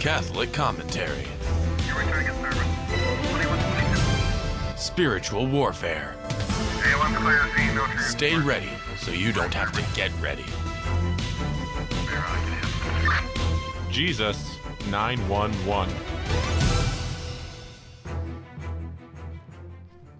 Catholic commentary. Spiritual warfare. Stay ready so you don't have to get ready. Jesus 911.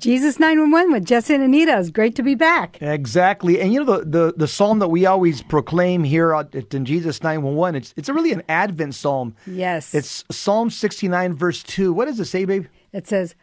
Jesus 911 with Jesse and Anita. It's great to be back. Exactly. And you know the, the, the psalm that we always proclaim here at- in Jesus 911, it's it's really an Advent psalm. Yes. It's Psalm 69 verse 2. What does it say, babe? It says,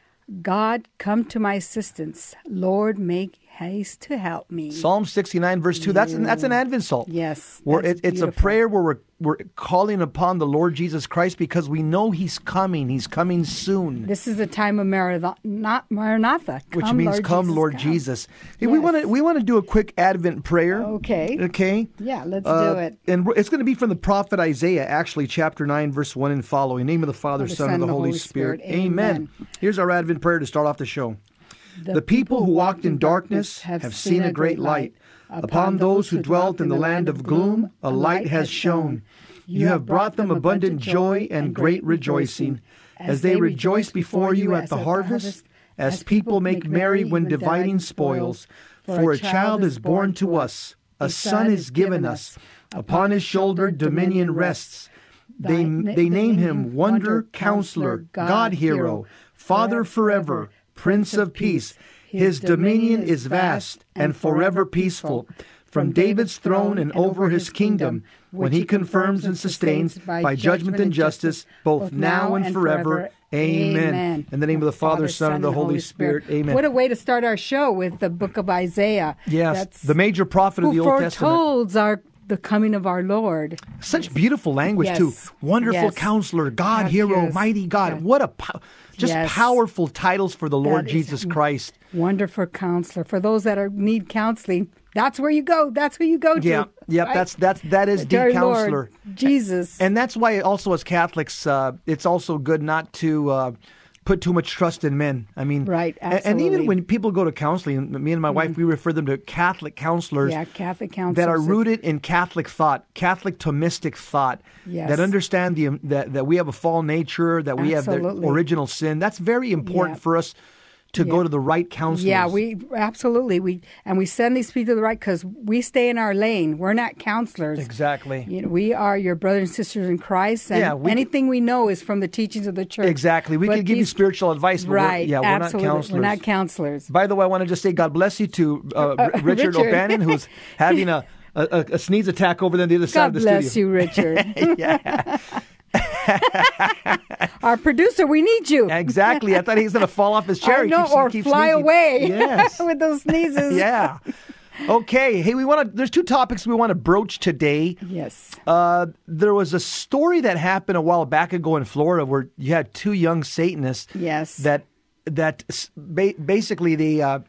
God, come to my assistance. Lord, make haste to help me. Psalm 69 verse 2. That's an, that's an Advent psalm. Yes, Where it, it's a prayer where we're we're calling upon the Lord Jesus Christ because we know he's coming. He's coming soon. This is the time of Maranatha, not Maranatha. which means Lord come Jesus, Lord come. Jesus. Hey, we want to we want to do a quick Advent prayer. Okay. Okay. Yeah, let's Uh, do it. And it's going to be from the prophet Isaiah, actually, chapter 9, verse 1 and following. In the name of the Father, Son, and the Holy Spirit. Amen. Here's our Advent prayer to start off the show. The, people who walked in darkness have seen a great light. Upon those who dwelt in the land of gloom, a light has shone. You have brought them abundant joy and great rejoicing, as they rejoice before you at the harvest, as people make merry when dividing spoils. For a child is born to us, a son is given us. Upon his shoulder dominion rests. They, they name him Wonder, Counselor, God Hero, Father forever, Prince of Peace. His dominion is vast and forever peaceful. From David's throne and over his kingdom, when he confirms and sustains by judgment and justice, both now and forever. Amen. In the name of the Father, Son, and the Holy Spirit. Amen. What a way to start our show with the book of Isaiah. Yes, That's- the major prophet of who the Old Testament. foretells our the coming of our Lord. Such beautiful language too. Wonderful Yes. Counselor, God, God Hero. Mighty God. What a just Yes. powerful titles for the Lord That Jesus Christ. Wonderful counselor. For those that are need counseling, that's where you go. That's who you go to. Yeah, yeah. right? That's that's that is the Lord counselor. Jesus. And that's why also as Catholics, uh, it's also good not to uh, put too much trust in men. I mean, Right, a- And, even. When people go to counseling, me and my wife, we refer them to Catholic counselors. yeah, Catholic counselors. that are rooted in Catholic thought, Catholic Thomistic thought, Yes. that understand the that, that we have a fallen nature, that we have the original sin. That's very important Yeah. for us to go to the right counselors. Yeah, we absolutely we and we send these people to the right because we stay in our lane. We're not counselors. exactly. You know, we are your brothers and sisters in Christ, and Yeah, we anything we know is from the teachings of the church. Exactly. We But can give you spiritual advice, but right? we're, yeah, we're not counselors. We're not counselors. By the way, I want to just say God bless you to uh, R- Richard, Richard. O'Bannon, who's having a, a, a sneeze attack over there on the other side of the studio. God bless you, Richard. yeah, Our producer, we need you. exactly. I thought he was going to fall off his chair. I know, keeps- or fly sneezing. away Yes. with those sneezes. yeah. Okay. Hey, we want to. There's two topics we want to broach today. Yes. Uh, there was a story that happened a while back ago in Florida where you had two young Satanists. Yes. That that ba- basically they uh,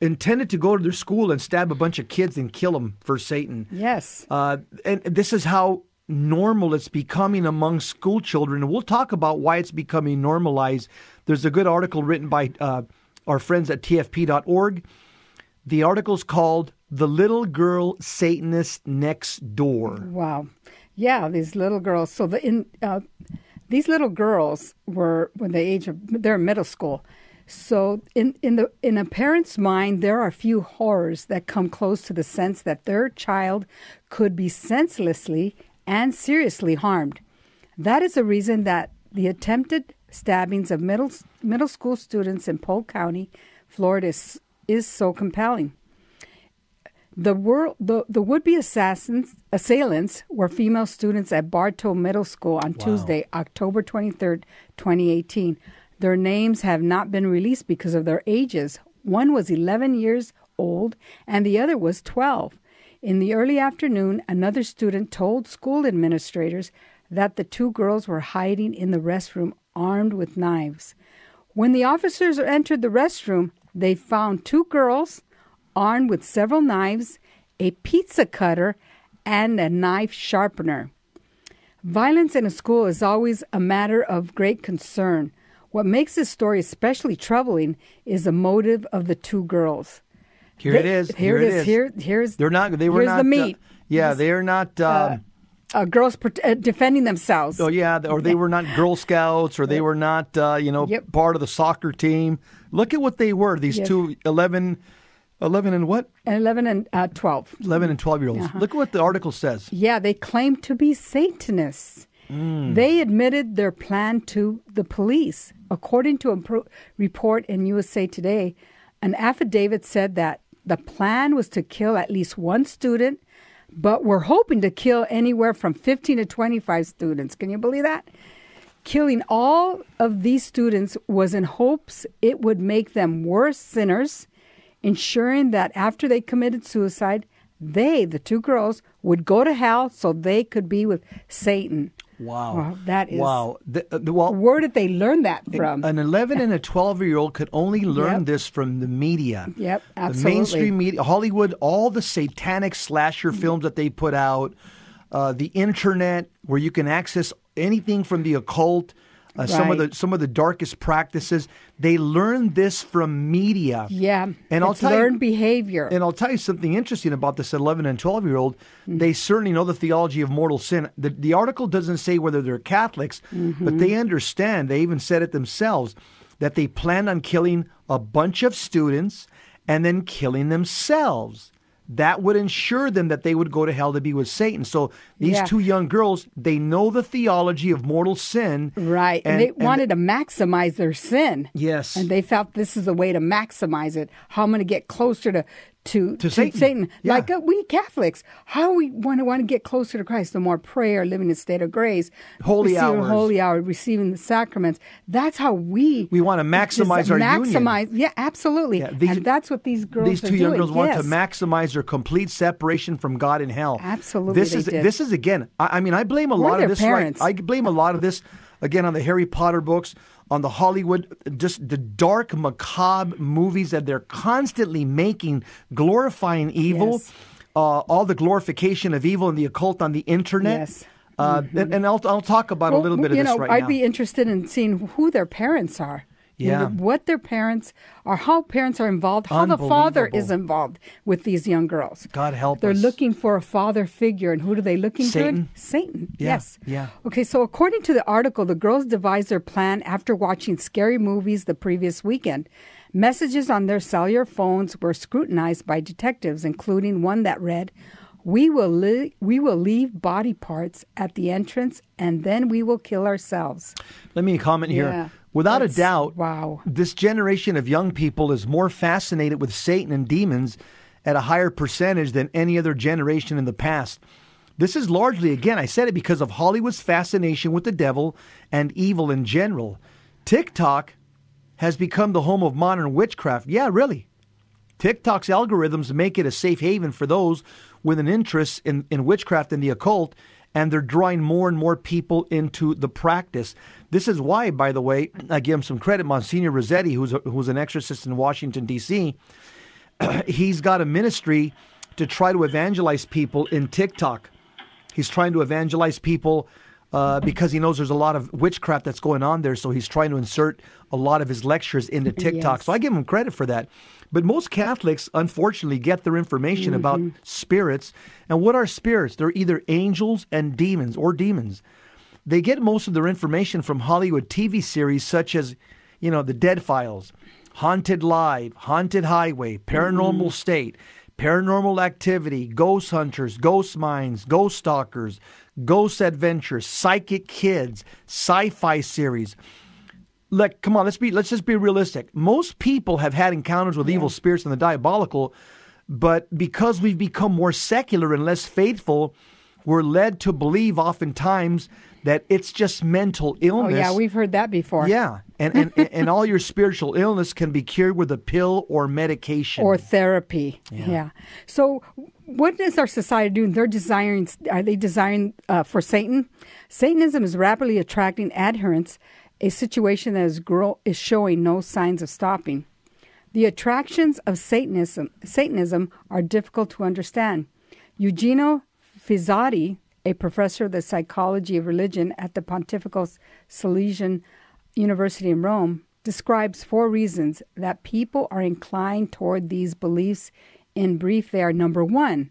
intended to go to their school and stab a bunch of kids and kill them for Satan. Yes. Uh, and this is how normal it's becoming among school children. And we'll talk about why it's becoming normalized. There's a good article written by uh, our friends at TFP.org. The article's called The Little Girl Satanist Next Door. Wow. Yeah, these little girls. So the in uh, these little girls were when the age of they're in middle school. So in in the in a parent's mind, there are few horrors that come close to the sense that their child could be senselessly and seriously harmed. That is the reason that the attempted stabbings of middle middle school students in Polk County, Florida, is, is so compelling. The, world, the, the would-be assassins, assailants were female students at Bartow Middle School on Tuesday, October 23rd, 2018. Their names have not been released because of their ages. One was 11 years old and the other was 12. In the early afternoon, another student told school administrators that the two girls were hiding in the restroom armed with knives. When the officers entered the restroom, they found two girls armed with several knives, a pizza cutter, and a knife sharpener. Violence in a school is always a matter of great concern. What makes this story especially troubling is the motive of the two girls. Here it is. Here, it is. Here, here's They're not. They were here's not. the uh, meat. yeah, they are not. Um, uh, girls uh, defending themselves. Oh yeah, or they were not Girl Scouts, or they were not uh, you know yep. part of the soccer team. Look at what they were. These yes. two 11, 11 and what? 11 and uh, 12. 11 and 12 year olds. Uh-huh. Look at what the article says. Yeah, they claim to be Satanists. Mm. They admitted their plan to the police. According to a pro- report in USA Today, an affidavit said that the plan was to kill at least one student, but we're hoping to kill anywhere from 15 to 25 students. Can you believe that? Killing all of these students was in hopes it would make them worse sinners, ensuring that after they committed suicide, they, the two girls, would go to hell so they could be with Satan. Wow. wow that is. Wow. The, uh, the, well, Where did they learn that from? An 11 and a 12 year old could only learn yep. this from the media. Yep, absolutely. The mainstream media, Hollywood, all the satanic slasher films that they put out, uh, the internet, where you can access anything from the occult uh, right. some of the some of the darkest practices. They learn this from media. Yeah, and I'll tell learned you, behavior. And I'll tell you something interesting about this 11 and 12 year old. Mm-hmm. They certainly know the theology of mortal sin. The, the article doesn't say whether they're Catholics, mm-hmm. but they understand. They even said it themselves that they planned on killing a bunch of students and then killing themselves that would ensure them that they would go to hell to be with Satan. So these yeah. two young girls, they know the theology of mortal sin. Right. And, and they and wanted to maximize their sin. Yes. And they felt this is a way to maximize it. How I'm going to get closer to to, to, to Satan. Satan. Yeah. Like uh, we Catholics, how we want to want to get closer to Christ, the more prayer, living in a state of grace, holy hours, holy hour, receiving the sacraments. That's how we we want to maximize our maximize. Union. Yeah, absolutely. Yeah, these, and that's what these girls. These two young doing. girls want yes. to maximize their complete separation from God in hell. Absolutely, this is did. this is again. I, I, mean, I blame a We're lot of this. Parents. Right, I blame a lot of this again on the Harry Potter books on the Hollywood, just the dark, macabre movies that they're constantly making, glorifying evil, yes. uh, all the glorification of evil and the occult on the internet. Yes. Uh, mm-hmm. and, and, I'll, I'll talk about well, a little bit of you this know, right I'd now. be interested in seeing who their parents are. Yeah. What their parents are, how parents are involved, how the father is involved with these young girls. God help us. They're us. looking for a father figure, and who do they looking Satan. for? Satan. Yeah. Yes. Yeah. Okay, so according to the article, the girls devised their plan after watching scary movies the previous weekend. Messages on their cellular phones were scrutinized by detectives, including one that read, we will, li- we will leave body parts at the entrance and then we will kill ourselves. Let me comment here. Yeah. Without a doubt, wow. this generation of young people is more fascinated with Satan and demons at a higher percentage than any other generation in the past. This is largely, again, I said it because of Hollywood's fascination with the devil and evil in general. TikTok has become the home of modern witchcraft. Yeah, really. TikTok's algorithms make it a safe haven for those with an interest in, in witchcraft and the occult, and they're drawing more and more people into the practice. This is why, by the way, I give him some credit. Monsignor Rossetti, who's, a, who's an exorcist in Washington, D.C., he's got a ministry to try to evangelize people in TikTok. He's trying to evangelize people uh, because he knows there's a lot of witchcraft that's going on there. So he's trying to insert a lot of his lectures into TikTok. Yes. So I give him credit for that. But most Catholics, unfortunately, get their information mm-hmm. about spirits. And what are spirits? They're either angels and demons or demons. They get most of their information from Hollywood TV series such as, you know, The Dead Files, Haunted Live, Haunted Highway, Paranormal mm-hmm. State, Paranormal Activity, Ghost Hunters, Ghost Minds, Ghost Stalkers, Ghost Adventures, Psychic Kids, sci-fi series. Like, come on, let's be let's just be realistic. Most people have had encounters with yeah. evil spirits and the diabolical, but because we've become more secular and less faithful, we're led to believe oftentimes that it's just mental illness. Oh yeah, we've heard that before. Yeah, and and, and all your spiritual illness can be cured with a pill or medication or therapy. Yeah. yeah. So, what is our society doing? They're desiring. Are they desiring uh, for Satan? Satanism is rapidly attracting adherents, a situation that is grow is showing no signs of stopping. The attractions of Satanism, Satanism are difficult to understand. Eugenio Fizzotti, a professor of the psychology of religion at the Pontifical Salesian University in Rome, describes four reasons that people are inclined toward these beliefs. In brief, they are number one,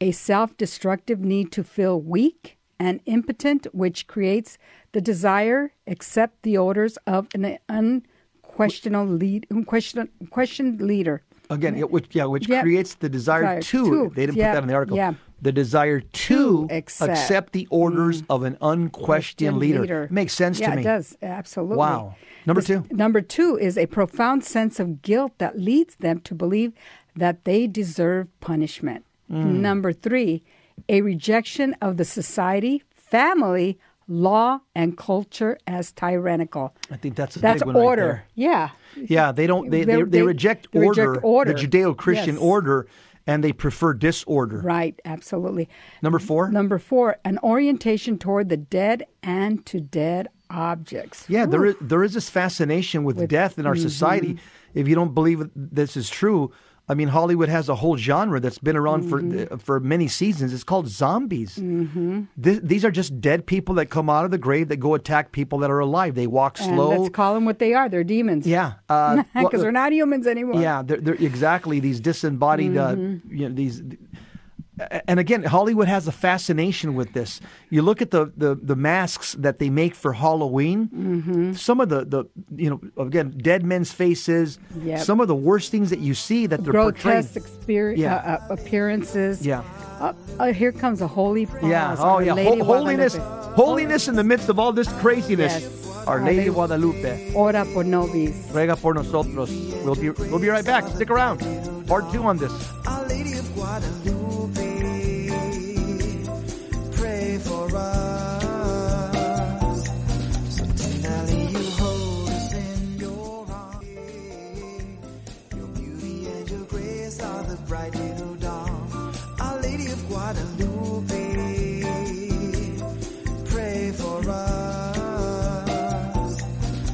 a self destructive need to feel weak and impotent, which creates the desire, accept the orders of an unquestionable lead, unquestioned, questioned leader. Again, which yeah, which yeah. creates the desire, desire to, to, They didn't yeah. put that in the article. Yeah. The desire to, to accept. accept. the orders mm. of an unquestioned leader. leader. Makes sense yeah, to me. it does. Absolutely. Wow. Number this, two. Number two is a profound sense of guilt that leads them to believe that they deserve punishment. Mm. Number three, a rejection of the society, family, law, and culture as tyrannical. I think that's that's order. Right yeah. Yeah, they don't. They they, they, they, reject, they order, reject, order, the Judeo-Christian yes. order, and they prefer disorder. Right. Absolutely. Number four. Number four, an orientation toward the dead and to dead objects. Yeah, Ooh. there is there is this fascination with, with death in our mm-hmm. society. If you don't believe this is true, I mean, Hollywood has a whole genre that's been around mm-hmm. for for many seasons. It's called zombies. Mm-hmm. These are just dead people that come out of the grave that go attack people that are alive. They walk slow. And let's call them what they are. They're demons. Yeah, because uh, well, they're not humans anymore. Yeah, they're, they're exactly these disembodied. Uh, mm-hmm. Uh, you know, these and again, Hollywood has a fascination with this. You look at the, the, the masks that they make for Halloween. Mm-hmm. Some of the, the you know again dead men's faces. Yep. Some of the worst things that you see that they're grotesque portraying. yeah. Uh, uh, appearances. Yeah. Uh, uh here comes a holy. Pause. Yeah. Oh yeah. Ho- holiness. Holiness in the midst of all this craziness. Yes. Our Lady of Guadalupe. Ora por nobis. Ruega por nosotros. We'll be we'll be right back. Stick around. Part two on this. Our Lady of Guadalupe. For us. So tenderly you hold us in your arms. Your beauty and your grace are the bright little dawn. Our Lady of Guadalupe, pray for us.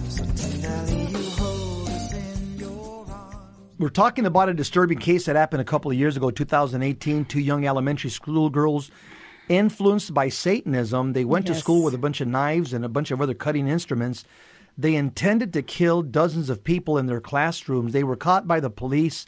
So tenderly you hold us in your arms. We're talking about a disturbing case that happened a couple of years ago, 2018. Two young elementary school girls influenced by Satanism, they went yes. to school with a bunch of knives and a bunch of other cutting instruments. They intended to kill dozens of people in their classrooms. They were caught by the police.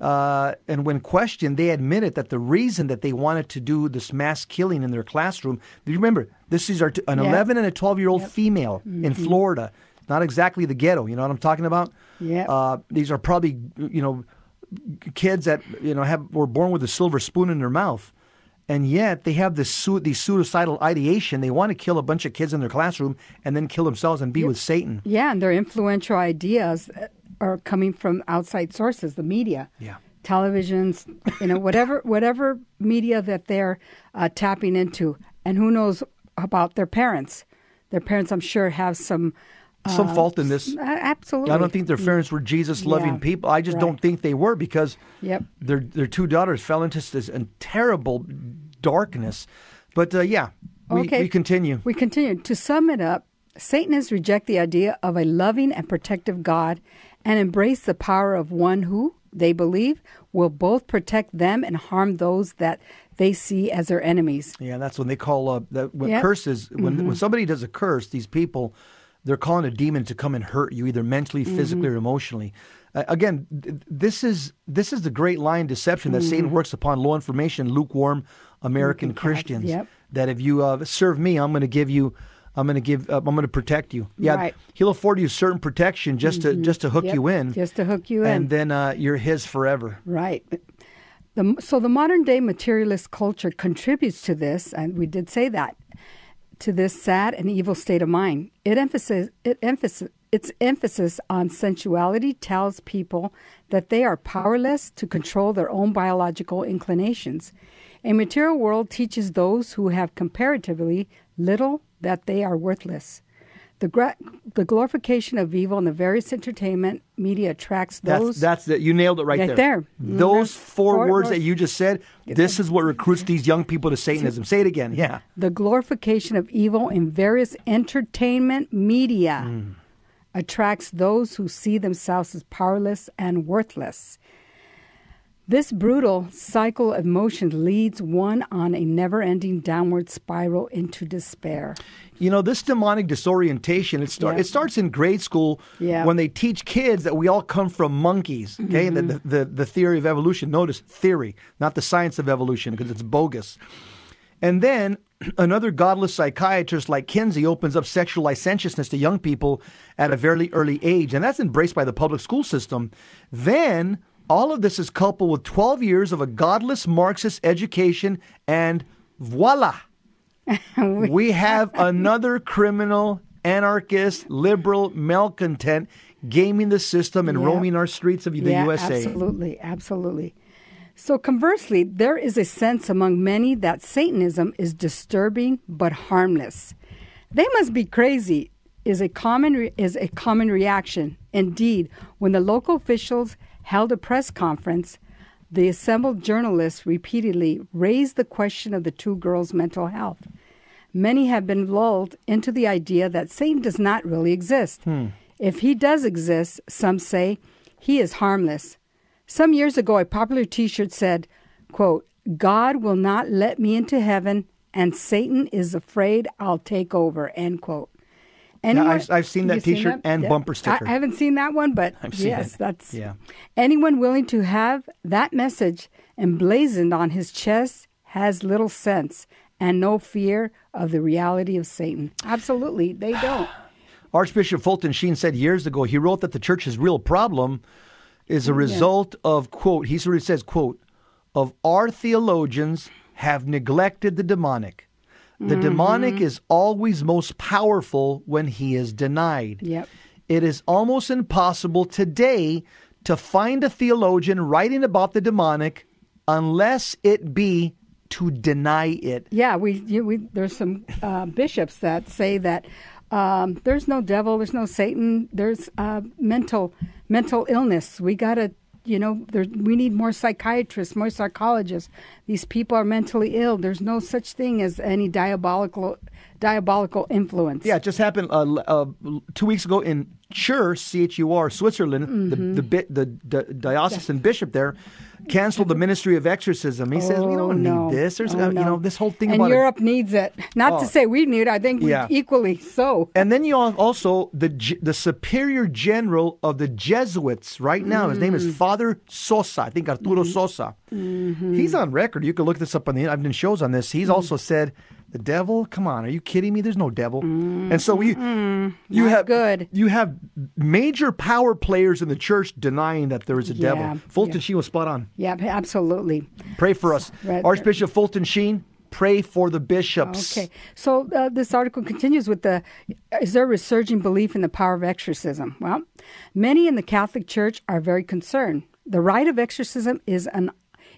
Uh, and when questioned, they admitted that the reason that they wanted to do this mass killing in their classroom, do you remember, this is our t- an yep. 11 and a 12 year old yep. female mm-hmm. in Florida. Not exactly the ghetto, you know what I'm talking about? Yeah. Uh, these are probably, you know, kids that, you know, have were born with a silver spoon in their mouth and yet they have this su- these suicidal ideation. They want to kill a bunch of kids in their classroom and then kill themselves and be yeah. with Satan. Yeah, and their influential ideas are coming from outside sources, the media. Yeah. Televisions, you know, whatever whatever media that they're uh, tapping into, and who knows about their parents. Their parents, I'm sure, have some some uh, fault in this. Absolutely. I don't think their parents were Jesus loving yeah, people. I just right. don't think they were because yep. their their two daughters fell into this terrible darkness. But uh, yeah, we, okay. we continue. We continue. To sum it up, Satanists reject the idea of a loving and protective God and embrace the power of one who, they believe, will both protect them and harm those that they see as their enemies. Yeah, that's when they call uh, that when yep. curses when mm-hmm. when somebody does a curse, these people they're calling a demon to come and hurt you, either mentally, mm-hmm. physically, or emotionally. Uh, again, th- this is this is the great line deception that mm-hmm. Satan works upon low information, lukewarm American Christians. Yep. That if you uh, serve me, I'm going to give you. I'm going to give. Uh, I'm going to protect you. Yeah, right. he'll afford you certain protection just mm-hmm. to just to hook yep. you in. Just to hook you in, and then uh, you're his forever. Right. The, so the modern day materialist culture contributes to this, and we did say that to this sad and evil state of mind. It emphasis, it emphasis, its emphasis on sensuality tells people that they are powerless to control their own biological inclinations. A material world teaches those who have comparatively little that they are worthless. The, gra- the glorification of evil in the various entertainment media attracts those. That's, that's the, you nailed it right, right there. there. Those mm-hmm. four, four words that you just said. This is what recruits these young people to Satanism. Say it again. Yeah. The glorification of evil in various entertainment media mm. attracts those who see themselves as powerless and worthless. This brutal cycle of motion leads one on a never ending downward spiral into despair. You know, this demonic disorientation, it, start, yeah. it starts in grade school yeah. when they teach kids that we all come from monkeys, okay? Mm-hmm. And the, the, the theory of evolution. Notice theory, not the science of evolution, because it's bogus. And then another godless psychiatrist like Kinsey opens up sexual licentiousness to young people at a very early age, and that's embraced by the public school system. Then all of this is coupled with 12 years of a godless Marxist education, and voila, we have another criminal, anarchist, liberal, malcontent gaming the system and Yeah. roaming our streets of the yeah, USA. Absolutely, absolutely. So conversely, there is a sense among many that Satanism is disturbing but harmless. They must be crazy is a common re- is a common reaction. Indeed, when the local officials held a press conference, the assembled journalists repeatedly raised the question of the two girls' mental health. Many have been lulled into the idea that Satan does not really exist. Hmm. If he does exist, some say he is harmless. Some years ago, a popular T-shirt said, "quote God will not let me into heaven, and Satan is afraid I'll take over." End quote. Anyone- I've- I've seen that T-shirt and bumper sticker. I, haven't seen that one, but yes, it. that's Yeah. Anyone willing to have that message emblazoned on his chest has little sense and no fear of the reality of Satan. Absolutely, they don't. Archbishop Fulton Sheen said years ago, he wrote that the church's real problem is a mm, result of, quote, he sort of says, quote, of our theologians have neglected the demonic. The demonic is always most powerful when he is denied. Yep. It is almost impossible today to find a theologian writing about the demonic unless it be to deny it. Yeah, we, you, we there's some uh, bishops that say that um, there's no devil, there's no Satan, there's uh, mental mental illness. We gotta, you know, there, we need more psychiatrists, more psychologists. These people are mentally ill. There's no such thing as any diabolical diabolical influence. Yeah, it just happened uh, uh, two weeks ago in Chur, C H U R, Switzerland. The the, bi- the the diocesan bishop there canceled the ministry of exorcism. He says we Oh, don't no. need this. There's Oh, uh, you know this whole thing and it. Europe needs it. Not Oh. to say we need it. I think Yeah. equally so. And then you al- also the the superior general of the Jesuits right now. His Mm. name is Father Sosa. I think Arturo Sosa. Mm-hmm. He's on record. You can look this up on the. I've done shows on this. He's also said, "The devil? Come on, are you kidding me? There's no devil." And so we, you Mm-hmm. Not have good. You have major power players in the church denying that there is a Yeah, devil. Fulton yeah. Sheen was spot on. Yeah, absolutely. Pray for us, Right. Archbishop Fulton Sheen. Pray for the bishops. Okay, so uh, this article continues with the Is there a resurging belief in the power of exorcism? Well, many in the Catholic Church are very concerned. The rite of exorcism is, an,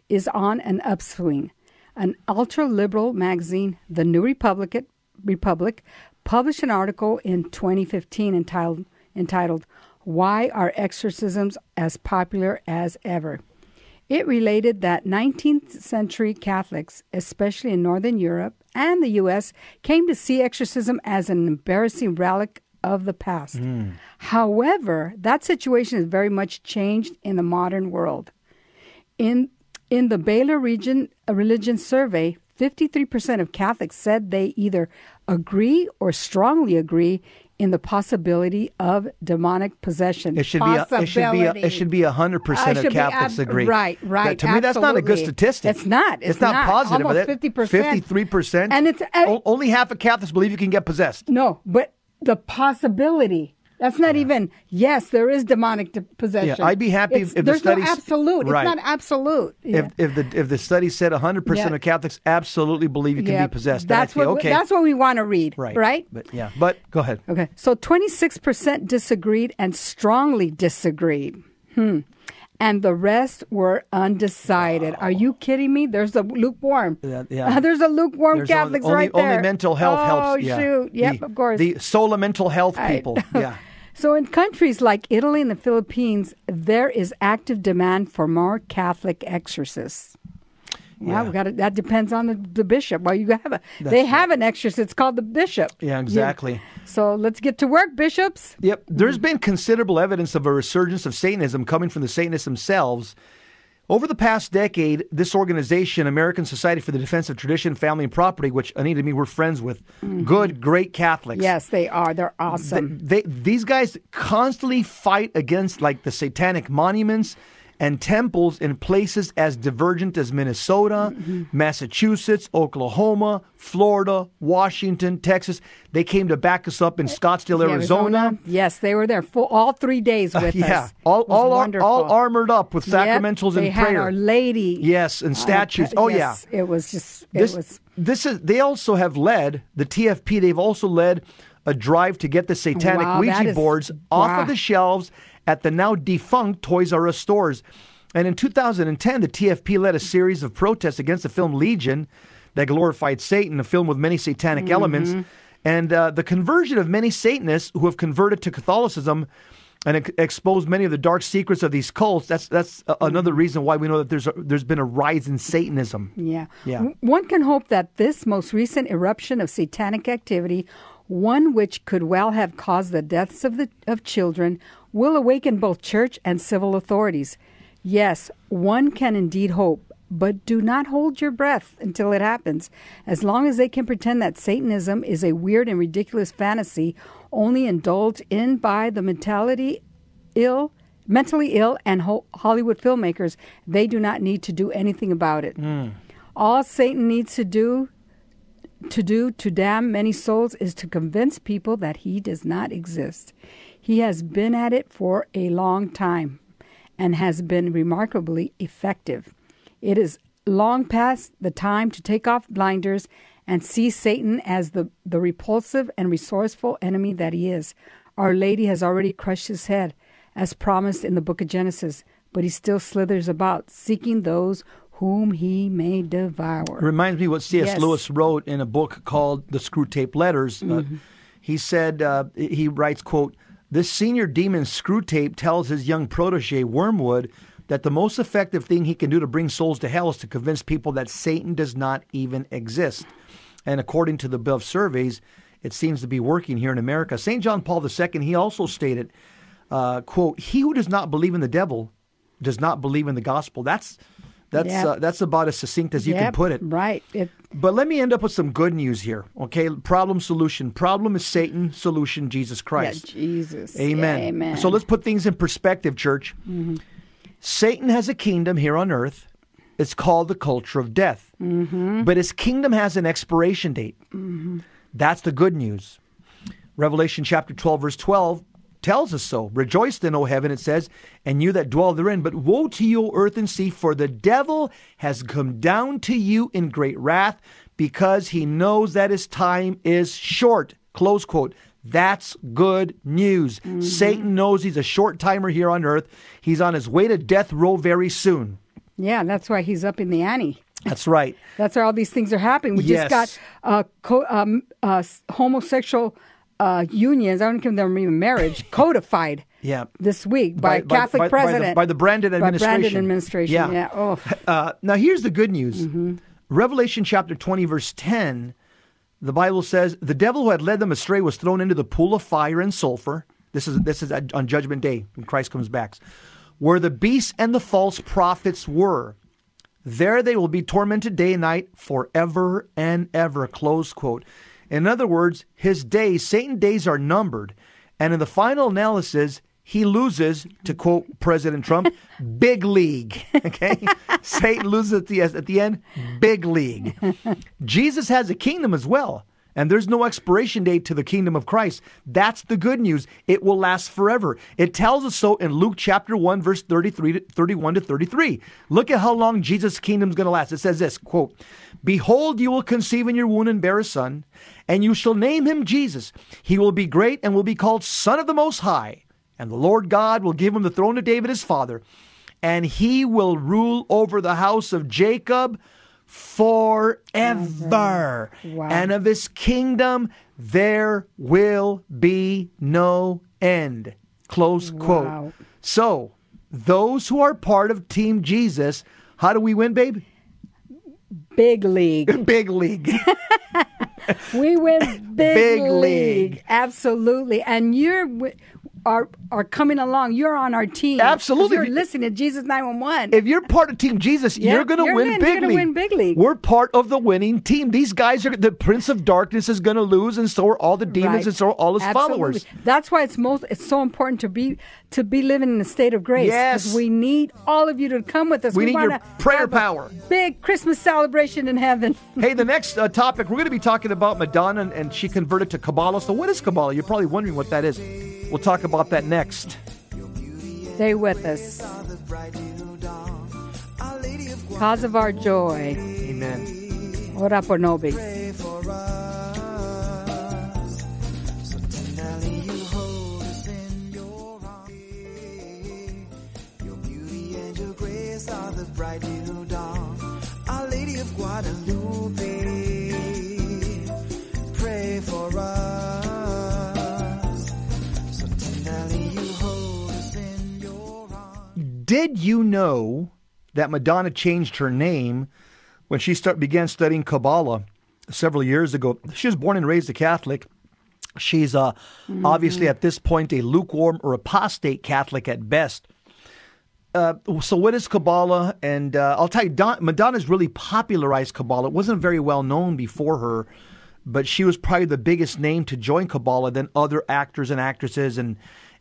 is on an upswing. An ultra liberal magazine, The New Republic, Republic, published an article in 2015 entitled, entitled Why Are Exorcisms as Popular as Ever? It related that 19th century Catholics, especially in Northern Europe and the U.S., came to see exorcism as an embarrassing relic of the past. Hmm. However, that situation has very much changed in the modern world. In in the Baylor region a religion survey, 53% of Catholics said they either agree or strongly agree in the possibility of demonic possession. It should be. A, it should be. A, it should be a hundred I percent should of be Catholics ab- agree. Right, That- right. to me, that's not a good statistic. It's not. It's, not, positive. Almost fifty percent. Fifty-three percent. And it's uh, only half of Catholics believe you can get possessed. no, but the possibility. That's not even. Yes, there is demonic de- possession. I'd be happy It's- if the there's studies- no absolute. Right. It's not absolute. Yeah. If if the if the study said hundred percent of Catholics absolutely believe you can Yeah, be possessed, That's what. okay, That's what we want to read. right, Right. But yeah, but go ahead. Okay. So 26% disagreed and strongly disagreed. Hmm. And the rest were undecided. Are you kidding me? There's a lukewarm. Yeah, yeah. There's a lukewarm There's Catholics only, right only there. mental health oh, helps. Yeah. shoot. Yep, the, of course. The sola mental health people. Yeah. So, in countries like Italy and the Philippines, there is active demand for more Catholic exorcists. Yeah, Yeah. we got that depends on the, the bishop. Well, you have a they have an exorcist. It's called the bishop. Yeah, exactly. So let's get to work, bishops. Yep. There's been considerable evidence of a resurgence of Satanism coming from the Satanists themselves. Over the past decade, this organization, American Society for the Defense of Tradition, Family, and Property, which Anita and me we're friends with, mm-hmm. good, great Catholics. Yes, they are. They're They, awesome. they, these guys constantly fight against like the satanic monuments and temples in places as divergent as Minnesota, Massachusetts, Oklahoma, Florida, Washington, Texas. They came to back us up in Scottsdale, Arizona. Yes, they were there for all three days with yeah, us. all all, wonderful. all armored up with Yep, sacramentals they and had prayer. Our Lady. Yes, and Uh, statues. oh yes, yeah. it was just. It This was. this is they also have led the TFP. They've also led a drive to get the satanic Wow, Ouija is- boards off wow. of the shelves at the now defunct Toys R Us stores. And in 2010, the TFP led a series of protests against the film Legion that glorified Satan, a film with many satanic Mm-hmm. elements, and uh, the conversion of many Satanists who have converted to Catholicism and ex- exposed many of the dark secrets of these cults. That's that's a- another reason why we know that there's a, there's been a rise in Satanism. Yeah. Yeah. W- One can hope that this most recent eruption of satanic activity, one which could well have caused the deaths of the of children, will awaken both church and civil authorities. Yes, one can indeed hope, but do not hold your breath until it happens. As long as they can pretend that Satanism is a weird and ridiculous fantasy only indulged in by the mentality ill mentally ill and ho- Hollywood filmmakers, they do not need to do anything about it. Hmm. All Satan needs to do to do to damn many souls is to convince people that he does not exist. He has been at it for a long time and has been remarkably effective. It is long past the time to take off blinders and see Satan as the, the repulsive and resourceful enemy that he is. Our Lady has already crushed his head, as promised in the book of Genesis, but he still slithers about, seeking those whom he may devour. It reminds me what C.S. Yes. Lewis wrote in a book called The Screwtape Letters. Uh, he said, uh, he writes, quote, this senior demon Screwtape tells his young protege Wormwood that the most effective thing he can do to bring souls to hell is to convince people that Satan does not even exist. And according to the above surveys, it seems to be working here in America. St. John Paul II, he also stated, uh, quote, he who does not believe in the devil does not believe in the gospel. That's that's Yep. uh, that's about as succinct as you can put it. Right. It, But let me end up with some good news here. Okay, problem solution. Problem is Satan. Solution Jesus yeah, Christ. Jesus. Amen. Amen. Mm-hmm. So let's put things in perspective, church. Satan has a kingdom here on earth. It's called the culture of death. Mm-hmm. But his kingdom has an expiration date. That's the good news. Revelation chapter 12, verse 12 tells us so. Rejoice then, O heaven, it says, and you that dwell therein. But woe to you, O earth and sea, for the devil has come down to you in great wrath, because he knows that his time is short. Close quote. That's good news. Satan knows he's a short timer here on earth. He's on his way to death row very soon. yeah, that's why he's up in the ante. That's right. That's where all these things are happening. We Yes. just got uh, co- um, uh, s- homosexual uh, unions. I don't give them even marriage codified. Yeah. This week by, By- Catholic by- by the- president by the Brandon By Brandon administration. administration. Yeah. Yeah. Oh, Uh, now, here's the good news. Mm-hmm. Revelation chapter 20, verse 10, the Bible says, The devil who had led them astray was thrown into the pool of fire and sulfur. This is, this is on Judgment Day when Christ comes back. Where the beasts and the false prophets were. There they will be tormented day and night forever and ever. Close quote. In other words, his days, Satan's days are numbered. And in the final analysis, he loses, to quote President Trump, big league. Okay? Satan loses at the, at the end, big league. Jesus has a kingdom as well. And there's no expiration date to the kingdom of Christ. That's the good news. It will last forever. It tells us so in Luke chapter 1, verse 33 to 31 to 33. Look at how long Jesus' kingdom is going to last. It says this quote, Behold, you will conceive in your womb and bear a son, and you shall name him Jesus. He will be great and will be called Son of the Most High. And the Lord God will give him the throne of David his father, and he will rule over the house of Jacob forever. Wow. And of his kingdom there will be no end. Close Wow. quote. So, those who are part of Team Jesus, how do we win, babe? big league. Big league. We win big, Big league. league. Absolutely. And you're, are are coming along, you're on our team. Absolutely. You're listening to Jesus 911. If you're part of Team Jesus, Yeah, you're going to win in. big You're gonna league. win big league. We're part of the winning team. These guys are the Prince of Darkness is going to lose, and so are all the demons, Right. and so are all his Absolutely. followers. That's why it's most it's so important to be to be living in a state of grace. Yes. we need all of you to come with us. We need your prayer power. Big Christmas celebration in heaven. Hey, the next uh, topic we're going to be talking about Madonna, and, and she converted to Kabbalah. So, what is Kabbalah? You're probably wondering what that is. We'll talk about that next. Stay with us. Cause of our joy. Amen. Ora por nobis. So tenderly you hold us in your arms. Your beauty and your grace are the bright new dawn. Our Lady of Guadalupe, Did you know that Madonna changed her name when she start, began studying Kabbalah several years ago? She was born and raised a Catholic. She's uh, obviously at this point a lukewarm or apostate Catholic at best. Uh, so what is Kabbalah? And uh, I'll tell you, Don, Madonna's really popularized Kabbalah. It wasn't very well known before her, but she was probably the biggest name to join Kabbalah than other actors and actresses and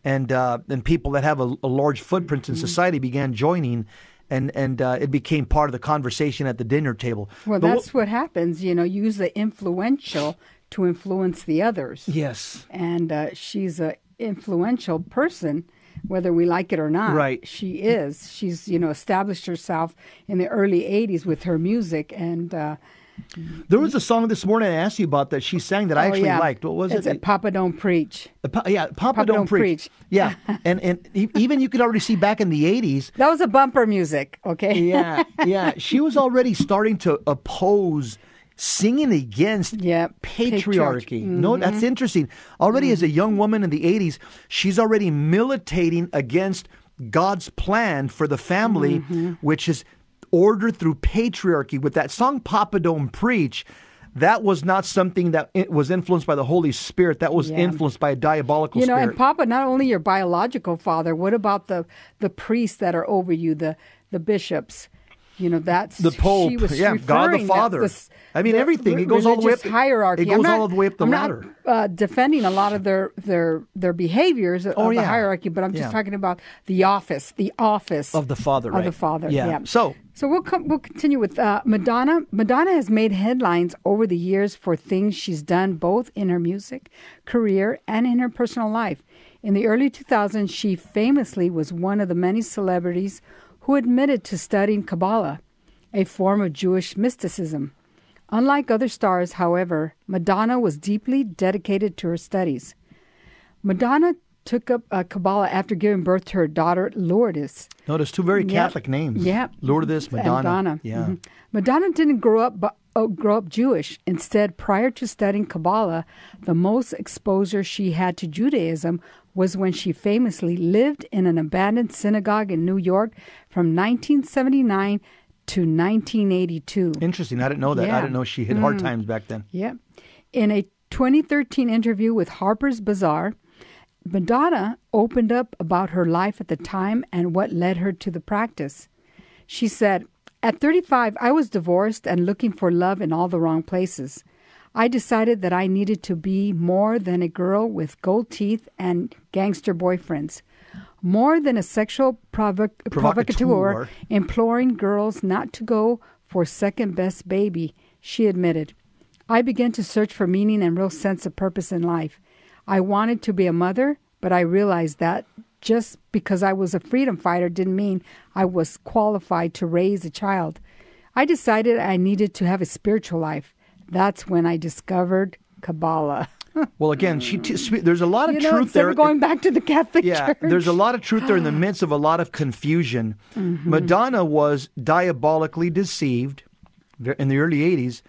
and uh, and people that have a, a large footprint in society began joining, and and uh, it became part of the conversation at the dinner table. Well, But that's what happens. You know, use the influential to influence the others. yes, and uh, she's a influential person whether we like it or not Right. she is she's you know established herself in the early 80s with her music and uh, there was a song this morning I asked you about that she sang that I oh, actually yeah. liked. What was it's it? papa don't preach Pa- yeah, Papa, Papa don't, Don't preach. Preach. Yeah, and and even you could already see back in the '80s. that was a bumper music okay Yeah, yeah, she was already starting to oppose singing against Yeah, patriarchy. patriarchy. No, mm-hmm. that's interesting. Already as a young woman in the '80s, she's already militating against God's plan for the family, mm-hmm. which is ordered through patriarchy. With that song, "Papa Don't Preach." That was not something that was influenced by the Holy Spirit. That was Yeah. influenced by a diabolical you know spirit. and papa not only your biological father what about the the priests that are over you the the bishops you know that's The Pope, she was yeah, God the Father. this- I mean, everything. It goes all the way up the- hierarchy. it goes not- all the way up the I'm ladder. Not, uh, defending a lot of their their their behaviors of Oh, the yeah. hierarchy, but I'm just Yeah. talking about the office, the office Of the Father, of right. the Father. Yeah. Yeah. So- so we'll we'll continue with uh, Madonna. Madonna has made headlines over the years for things she's done both in her music career and in her personal life. In the early 2000s, she famously was one of the many celebrities who admitted to studying Kabbalah, a form of Jewish mysticism. Unlike other stars, however, Madonna was deeply dedicated to her studies. Madonna took up uh, Kabbalah after giving birth to her daughter Lourdes. Notice two very Yep. Catholic names. Yeah, Lourdes, Madonna. Yeah. Mhm. Madonna didn't grow up bu- uh, grow up Jewish. Instead, prior to studying Kabbalah, the most exposure she had to Judaism was when she famously lived in an abandoned synagogue in New York from 1979 to 1982. Interesting. I didn't know that. I Yeah. Mm. didn't know she had hard times back then. Yeah. In a 2013 interview with Harper's Bazaar, Madonna opened up about her life at the time and what led her to the practice. She said, At 35, I was divorced and looking for love in all the wrong places. I decided that I needed to be more than a girl with gold teeth and gangster boyfriends, more than a sexual provo- Provocateur. provocateur imploring girls not to go for second best baby, she admitted. I began to search for meaning and real sense of purpose in life. I wanted to be a mother, but I realized that just because I was a freedom fighter didn't mean I was qualified to raise a child. I decided I needed to have a spiritual life. That's when I discovered Kabbalah. Well, again, she t- there's a lot of you know, truth there. going back to the Catholic yeah, Church. there's a lot of truth there in the midst of a lot of confusion. Mm-hmm. Madonna was diabolically deceived in the early 80s.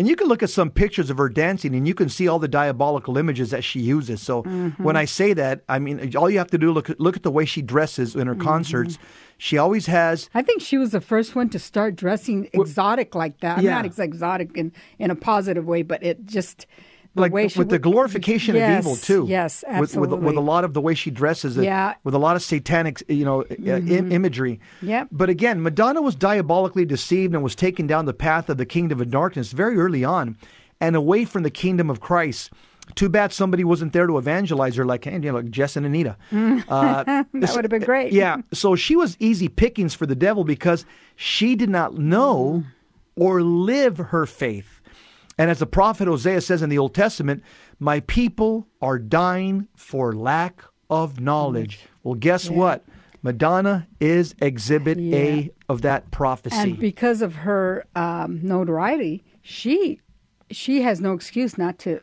And you can look at some pictures of her dancing and you can see all the diabolical images that she uses. So Mm-hmm. when I say that, I mean, all you have to do look at, look at the way she dresses in her Mm-hmm. concerts. She always has I think she was the first one to start dressing exotic like that. Yeah. not exotic in, in a positive way, but it just the like way she with the glorification Yes, of evil too. yes, With, with, with a lot of the way she dresses, it, Yeah. Mm-hmm. with a lot of satanic, you know, uh, im- imagery. Yep. But again, Madonna was diabolically deceived and was taken down the path of the kingdom of darkness very early on, and away from the kingdom of Christ. Too bad somebody wasn't there to evangelize her, like, you know, like Jess and Anita. Uh, that would have been great. yeah. So she was easy pickings for the devil because she did not know or live her faith. And as the prophet Hosea says in the Old Testament, my people are dying for lack of knowledge. Well, guess what? Madonna is exhibit Yeah. A of that prophecy. And because of her um, notoriety, she she has no excuse not to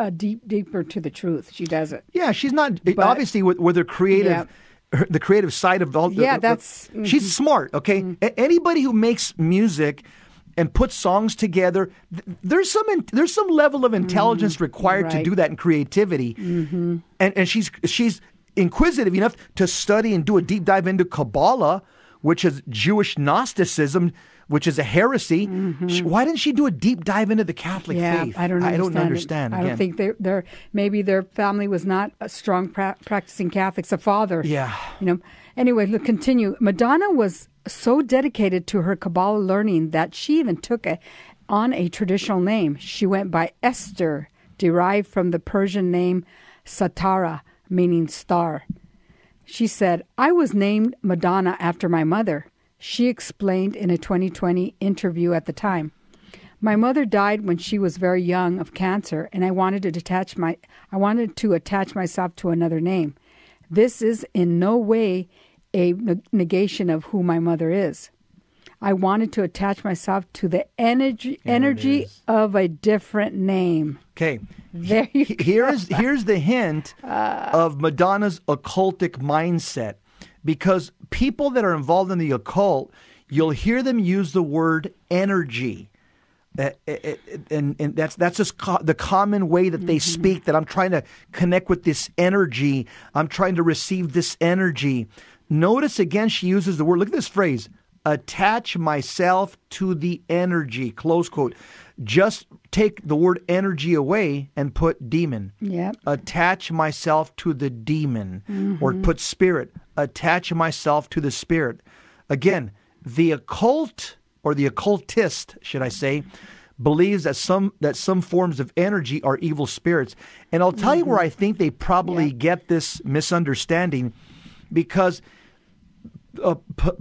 uh, deep deeper to the truth. She does it. Yeah, she's not obviously with, with her creative, Yeah. her, the creative side of all. the- Yeah, the- that's- mm-hmm. she's smart. Okay, A- anybody who makes music and put songs together, there's some in, there's some level of intelligence required to Mm-hmm. Right. do that and creativity. Mm-hmm. And and she's she's inquisitive enough to study and do a deep dive into Kabbalah, which is Jewish Gnosticism. Which is a heresy. Sh- Why didn't she do a deep dive into the Catholic Mm-hmm. yeah, faith? I don't. I Understand don't understand. I don't think they're, they're maybe their family was not a strong pra- practicing Catholics. A father. Yeah. You know. Anyway, look, continue. Madonna was so dedicated to her Kabbalah learning that she even took a, on a traditional name. She went by Esther, derived from the Persian name Satara, meaning star. She said, I was named Madonna after my mother. She explained in a 2020 interview at the time. My mother died when she was very young of cancer, and I wanted to attach my I wanted to attach myself to another name. This is in no way a negation of who my mother is. I wanted to attach myself to the energy energy of a different name. Okay. There you He- here's here's the hint of Madonna's occultic mindset. Because people that are involved in the occult you'll hear them use the word energy. Uh, uh, uh, and, and that's that's just co- the common way that they speak that I'm trying to connect with this energy. I'm trying to receive this energy notice again she uses the word look at this phrase attach myself to the energy close quote. Just take the word energy away and put demon. Yep. attach myself to the demon or mm-hmm. put spirit. Attach myself to the spirit. Again the occult or the occultist should i say believes that some that some forms of energy are evil spirits. And i'll tell you where mm-hmm. i think they probably get this misunderstanding because uh,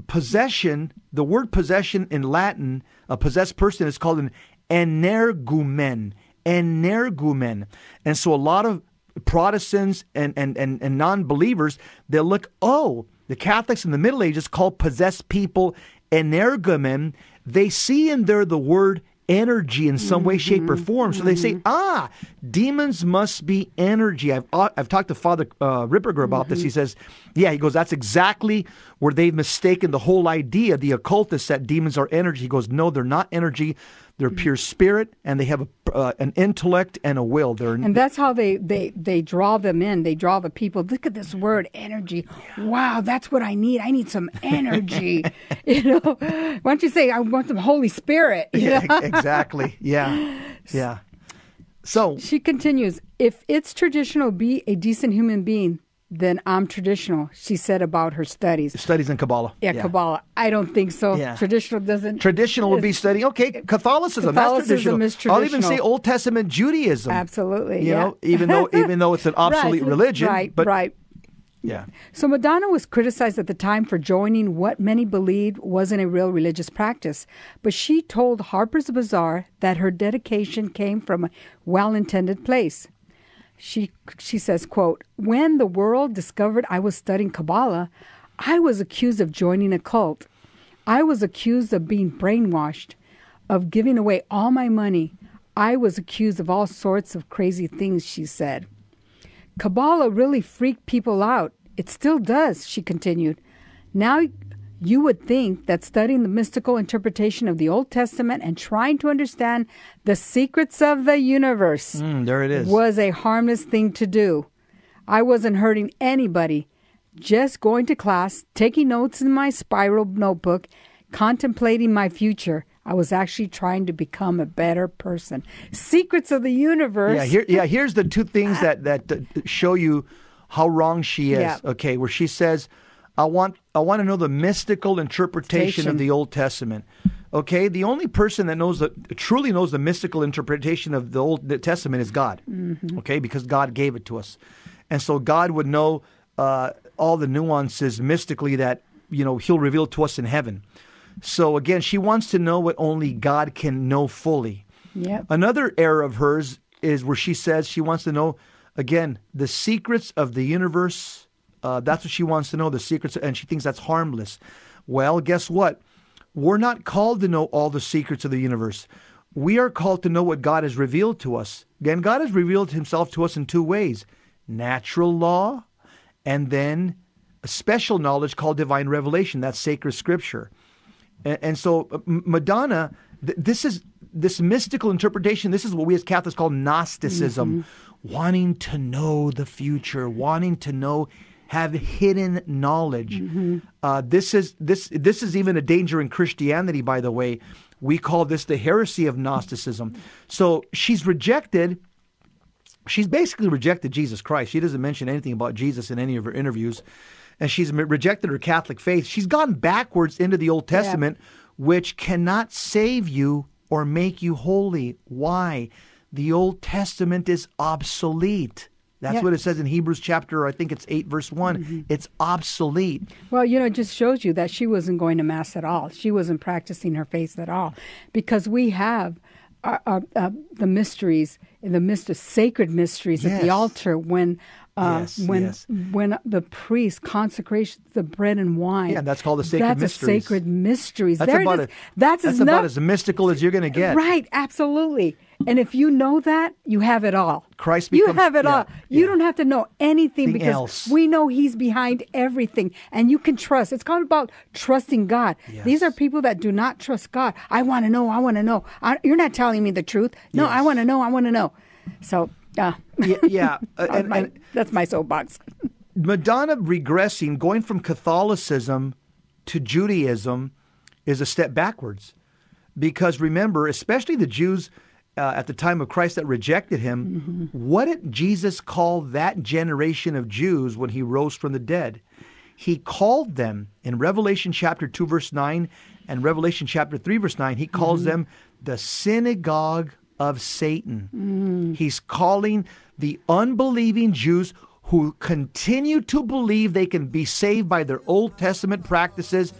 possession, the word possession in Latin, a possessed person is called an energumen. Energumen. And so a lot of Protestants and, and, and, and non believers, they'll look, oh, the Catholics in the Middle Ages called possessed people energumen. They see in there the word energy in some way, shape, or form. So they say, ah, demons must be energy. I've uh, I've talked to Father uh, Ripperger about this. He says, yeah, he goes, that's exactly where they've mistaken the whole idea. The occultists that demons are energy. He goes, no, they're not energy. They're pure spirit, and they have a, uh, an intellect and a will. They're And that's how they, they, they draw them in. They draw the people. Look at this word, energy. Wow, that's what I need. I need some energy. you know, why don't you say, I want some Holy Spirit? You know? yeah, exactly. Yeah, yeah. So She continues, if it's traditional, be a decent human being, then I'm traditional, she said about her studies. studies in Kabbalah. Yeah, Kabbalah. I don't think so. Yeah. Traditional doesn't. Traditional would be studying. Okay, Catholicism. Catholicism that's is traditional. I'll even say. Old Testament Judaism. Absolutely. You yeah. know, even though even though it's an obsolete Right, religion. Right, but right. Yeah. So Madonna was criticized at the time for joining what many believed wasn't a real religious practice, but she told Harper's Bazaar that her dedication came from a well-intended place. She she says, quote, "When the world discovered I was studying Kabbalah, I was accused of joining a cult. I was accused of being brainwashed, of giving away all my money. I was accused of all sorts of crazy things," she said. Kabbalah really freaked people out. It still does, she continued. Now you would think that studying the mystical interpretation of the Old Testament and trying to understand the secrets of the universe Mm, there it is. was a harmless thing to do. I wasn't hurting anybody, just going to class, taking notes in my spiral notebook, contemplating my future. I was actually trying to become a better person. Secrets of the universe. Yeah, here, yeah. Here's the two things that that uh, show you how wrong she is. Yeah. Okay, where she says, "I want I want to know the mystical interpretation of the Old Testament." Okay, the only person that knows the truly knows the mystical interpretation of the Old Testament is God. Mm-hmm. Okay, because God gave it to us, and so God would know uh, all the nuances mystically that you know He'll reveal to us in heaven. So again, she wants to know what only God can know fully. Yep. Another error of hers is where she says she wants to know again the secrets of the universe. Uh, that's what she wants to know the secrets, and she thinks that's harmless. Well, guess what? We're not called to know all the secrets of the universe. We are called to know what God has revealed to us. Again, God has revealed Himself to us in two ways: natural law, and then a special knowledge called divine revelation. That's sacred scripture. And, and so uh, Madonna, th- this is this mystical interpretation. This is what we as Catholics call Gnosticism, wanting to know the future, wanting to know, have hidden knowledge. Uh, this is this this is even a danger in Christianity. By the way, we call this the heresy of Gnosticism. So she's rejected she's basically rejected Jesus Christ. She doesn't mention anything about Jesus in any of her interviews. And she's rejected her Catholic faith. She's gone backwards into the Old Testament, which cannot save you or make you holy. Why? The Old Testament is obsolete. That's Yeah. what it says in Hebrews chapter, I think it's 8, verse one It's obsolete. Well, you know, it just shows you that she wasn't going to mass at all. She wasn't practicing her faith at all, because we have uh, uh, uh, the mysteries, the myst- sacred mysteries at the altar when. Uh, Yes, when yes. when the priest consecrates the bread and wine, Yeah, that's called the sacred that's mysteries. A sacred mysteries. That's There about is. it. That's, That's as about as mystical as you're going to get. Right, absolutely. And if you know that, you have it all. Christ becomes, You have it yeah, all. You yeah. don't have to know anything Thing because else. we know He's behind everything, and you can trust. It's called about trusting God. These are people that do not trust God. I want to know. I want to know. I, you're not telling me the truth. No, I want to know. I want to know. So, uh, Yeah, yeah. uh, that's and, my- and that's my soapbox. Madonna regressing, going from Catholicism to Judaism, is a step backwards. Because remember, especially the Jews uh, at the time of Christ that rejected him, what did Jesus call that generation of Jews when he rose from the dead? He called them in Revelation chapter 2, verse 9, and Revelation chapter 3, verse 9, he calls them the synagogue of Satan. He's calling the unbelieving Jews who continue to believe they can be saved by their Old Testament practices.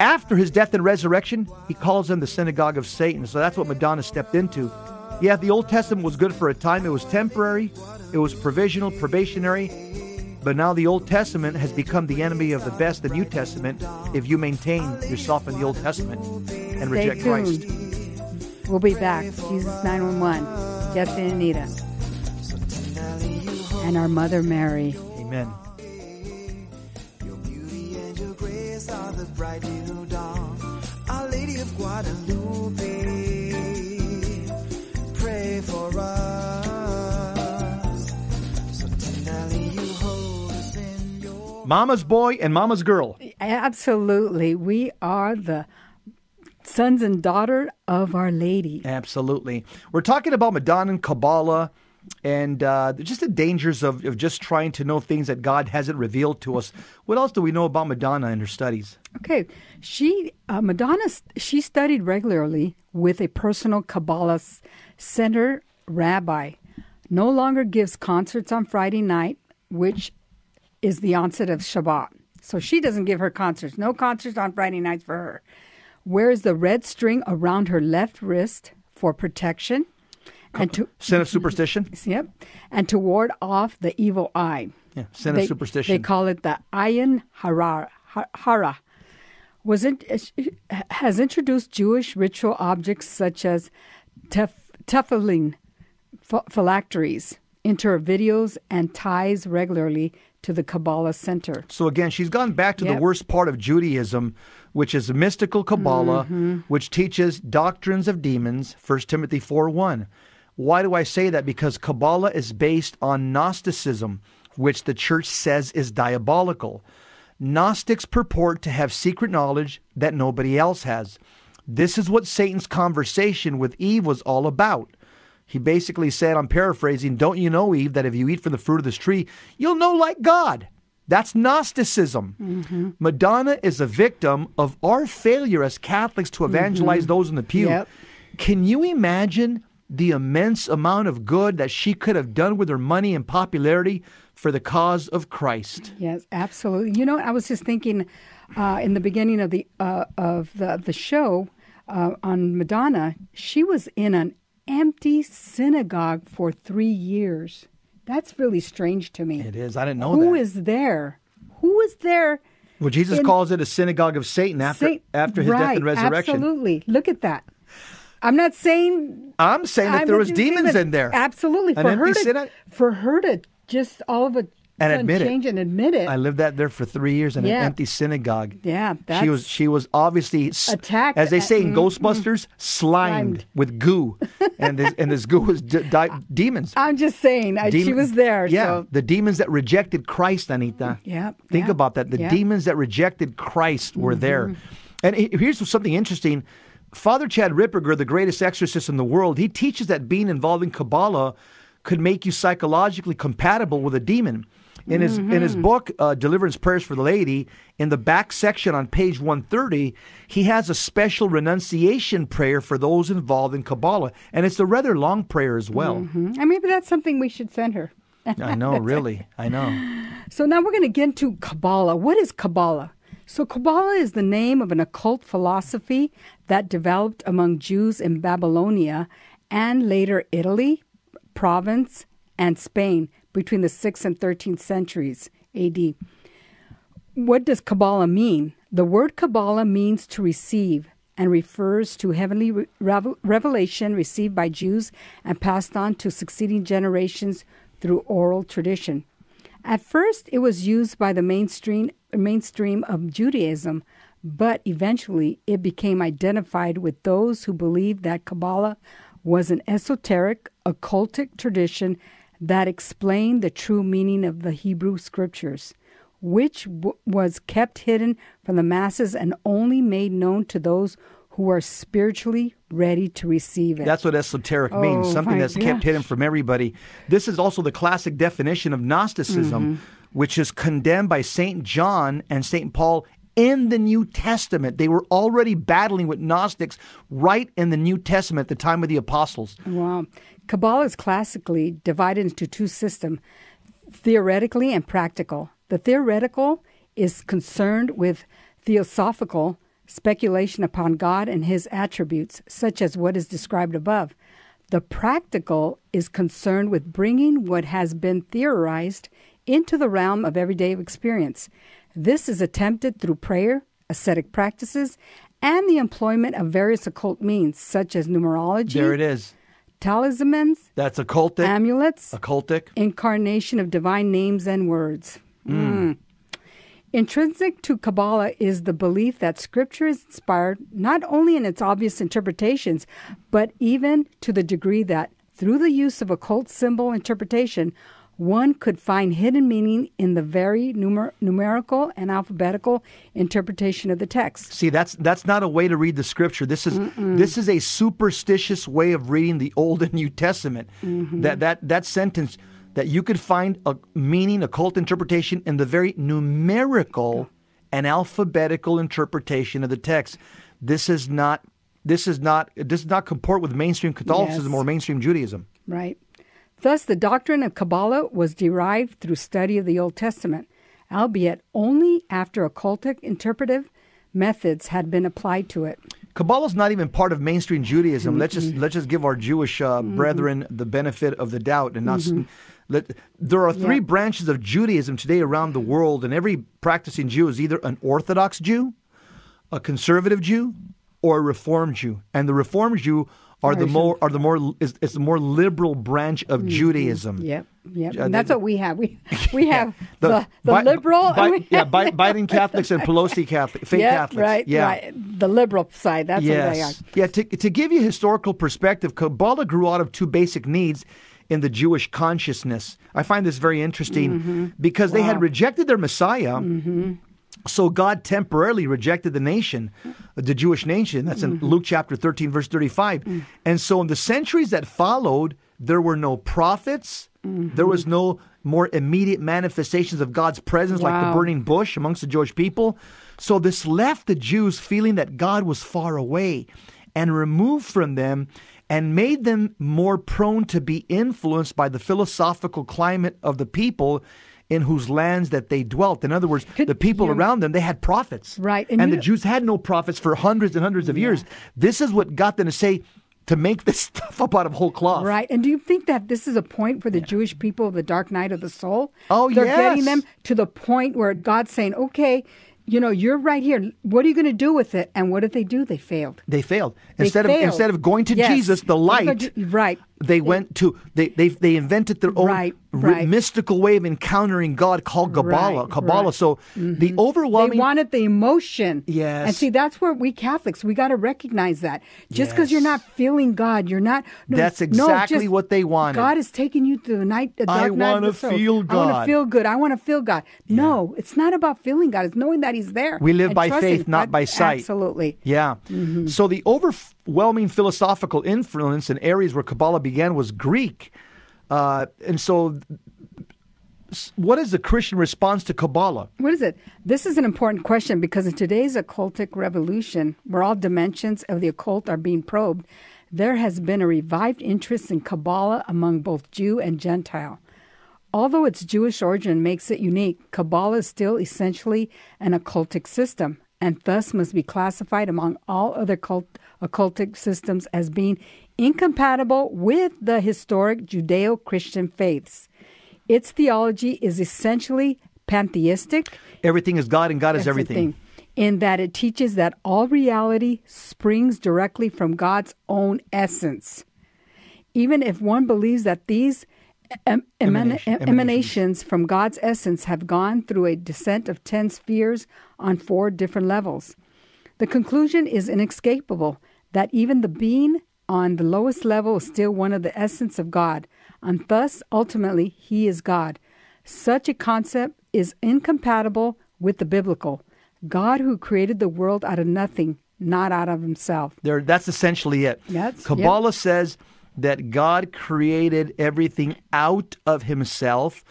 After his death and resurrection, he calls them the synagogue of Satan. So that's what Madonna stepped into. Yeah, the Old Testament was good for a time. It was temporary, it was provisional, probationary. But now the Old Testament has become the enemy of the best, the New Testament, if you maintain yourself in the Old Testament and Stay reject Christ. Tuned. We'll be back. Jesus 911, Jesse and Anita, and our Mother Mary. Amen. Your beauty and your grace are the bright new dawn. Our Lady of Guadalupe, pray for us. So you hold us in your Mama's boy and Mama's girl. Absolutely. We are the sons and daughter of Our Lady. Absolutely. We're talking about Madonna and Kabbalah and uh, just the dangers of, of just trying to know things that God hasn't revealed to us. What else do we know about Madonna and her studies? Okay. She, uh, Madonna, she studied regularly with a personal Kabbalah center rabbi. No longer gives concerts on Friday night, which is the onset of Shabbat. So she doesn't give her concerts. No concerts on Friday nights for her. Wears the red string around her left wrist for protection. And to Sin of superstition? Yep. And to ward off the evil eye. Yeah, sin They- of superstition. They call it the Ayin Hara. Hara. Was it has introduced Jewish ritual objects such as tef, tefillin, ph- phylacteries into her videos and ties regularly to the Kabbalah Center. So again, she's gone back to Yep. the worst part of Judaism, which is mystical Kabbalah, Mm-hmm. which teaches doctrines of demons, 1 Timothy 4 1. Why do I say that? Because Kabbalah is based on Gnosticism, which the church says is diabolical. Gnostics purport to have secret knowledge that nobody else has. This is what Satan's conversation with Eve was all about. He basically said, I'm paraphrasing, Don't you know, Eve, that if you eat from the fruit of this tree, you'll know like God? That's Gnosticism. Mm-hmm. Madonna is a victim of our failure as Catholics to evangelize those in the pew. Mm-hmm. Yep. Can you imagine the immense amount of good that she could have done with her money and popularity for the cause of Christ? Yes, absolutely. You know, I was just thinking uh, in the beginning of the uh, of the the show uh, on Madonna, she was in an empty synagogue for three years. That's really strange to me. It is. I didn't know Who that. is there? Who is there? well, Jesus in- calls it a synagogue of Satan after after his right, death and resurrection. Absolutely. Look at that. I'm not saying I'm saying that I'm there was demons that- in there. Absolutely. An For her, to, synagogue? for her to just all of a And admit it. change and admit it. I lived that there for three years in Yeah. an empty synagogue. yeah, she was she was obviously Attacked as they say in at- Ghostbusters, slimed Slimed. with goo, and this, and this goo was d- di- demons. I'm just saying, I, she was there. Yeah, So. the demons that rejected Christ, Anita. Yeah, Think yeah, about that. The yeah. Mm-hmm. demons that rejected Christ were there. And here's something interesting. Father Chad Ripperger, the greatest exorcist in the world, he teaches that being involved in Kabbalah could make you psychologically compatible with a demon. In his in Mm-hmm. his book, uh, Deliverance Prayers for the Laity, in the back section on page 130, he has a special renunciation prayer for those involved in Kabbalah, and it's a rather long prayer as well. Mhm. And maybe that's something we should send her. I know, really, I know. So now we're going to get into Kabbalah. What is Kabbalah? So Kabbalah is the name of an occult philosophy that developed among Jews in Babylonia and later Italy, Provence, and Spain between the 6th and 13th centuries AD. What does Kabbalah mean? The word Kabbalah means to receive and refers to heavenly re- revelation received by Jews and passed on to succeeding generations through oral tradition. At first, it was used by the mainstream mainstream of Judaism, but eventually it became identified with those who believed that Kabbalah was an esoteric, occultic tradition that explained the true meaning of the Hebrew scriptures, which w- was kept hidden from the masses and only made known to those who are spiritually ready to receive it. That's what esoteric means, Oh, something my that's kept hidden from everybody. This is also the classic definition of Gnosticism, Mm-hmm. which is condemned by St. John and St. Paul in the New Testament. They were already battling with Gnostics right in the New Testament at the time of the apostles. Wow. Kabbalah is classically divided into two systems theoretically and practical. The theoretical is concerned with theosophical speculation upon God and his attributes, such as what is described above. The practical is concerned with bringing what has been theorized into the realm of everyday experience. This is attempted through prayer, ascetic practices, and the employment of various occult means, such as numerology, There it is. talismans, That's occultic. amulets, occultic. incarnation of divine names and words. Mm. Intrinsic to Kabbalah is the belief that Scripture is inspired not only in its obvious interpretations, but even to the degree that through the use of occult symbol interpretation, one could find hidden meaning in the very numer- numerical and alphabetical interpretation of the text. See, that's that's not a way to read the scripture. This is this is a superstitious way of reading the Old and New Testament. Mm-hmm. That that that sentence that you could find a meaning, occult interpretation in the very numerical and alphabetical interpretation of the text. This is not this is not it does not comport with mainstream Catholicism Yes. or mainstream Judaism. Right. Thus, the doctrine of Kabbalah was derived through study of the Old Testament, albeit only after occultic interpretive methods had been applied to it. Kabbalah's not even part of mainstream Judaism. Let's just let's just give our Jewish uh, Mm-hmm. brethren the benefit of the doubt and not. s- Let, there are three Yeah. branches of Judaism today around the world, and every practicing Jew is either an Orthodox Jew, a conservative Jew, or a Reformed Jew. And the Reformed Jew are the more are the more is, is the more liberal branch of Mm-hmm. Judaism. Yep, yep. Uh, And that's what we have. We we have The- the, the, Bi- liberal. Bi- and yeah, Bi- Biden Catholics and Pelosi Catholic, fake Yep, Catholics. right, yeah. right. The liberal side. That's what they are. Yes. Yeah, to, to give you historical perspective, Kabbalah grew out of two basic needs in the Jewish consciousness. I find this very interesting because they had Mm-hmm. Wow. Mm-hmm. rejected their Messiah So God temporarily rejected the nation, the Jewish nation. That's in mm-hmm. Luke chapter 13, verse 35. Mm. And so in the centuries that followed, there were no prophets. There was mm-hmm. no more immediate manifestations of God's presence like the burning bush amongst the Jewish people. So this left the Jews feeling that God was far away and removed from them and made them more prone to be influenced by the philosophical climate of the people in whose lands that they dwelt. In other words, Could- the people you around them, they had prophets. Right, And, and the Jews had no prophets for hundreds and hundreds of years. This is what got them to say, to make this stuff up out of whole cloth. Right. And do you think that this is a point for the Jewish people of the dark night of the soul? Oh, They're getting them to the point where God's saying, okay, you know, you're right here. What are you going to do with it? And what did they do? They failed. They failed. They instead failed. of instead of going to Yes. Jesus, the light, Right. They went to they they they invented their own Right, ri- right. mystical way of encountering God called Kabbalah. Right, Kabbalah. So the overwhelming They wanted the emotion. Yes. And see, that's where we Catholics, we got to recognize that. Just because you're not feeling God, you're not. No, That's exactly just what they wanted. God is taking you to the night. The I dark wanna the soul. feel I want to feel good. I want to feel God. No, it's not about feeling God. It's knowing that He's there. We live by faith, not by sight. Absolutely. Yeah. Mm-hmm. So the overwhelming philosophical influence in areas where Kabbalah began was Greek. Uh, and so, what is the Christian response to Kabbalah? What is it? This is an important question because in today's occultic revolution, where all dimensions of the occult are being probed, there has been a revived interest in Kabbalah among both Jew and Gentile. Although its Jewish origin makes it unique, Kabbalah is still essentially an occultic system and thus must be classified among all other cult- occultic systems as being incompatible with the historic Judeo Christian faiths. Its theology is essentially pantheistic Everything is God and God is that's everything. in that it teaches that all reality springs directly from God's own essence. Even if one believes that these em- emana- Emanation- emanations from God's essence have gone through a descent of 10 spheres on four different levels, the conclusion is inescapable that even the being on the lowest level is still one of the essence of God, and thus ultimately he is God. Such a concept is incompatible with the biblical God who created the world out of nothing, not out of himself. There, that's essentially it. That's- Kabbalah says that God created everything out of Himself.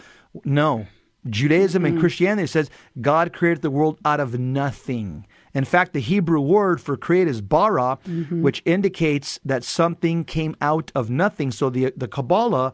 No, Judaism Mm-hmm. and Christianity says God created the world out of nothing. In fact, the Hebrew word for create is bara, Mm-hmm. which indicates that something came out of nothing. So the the Kabbalah.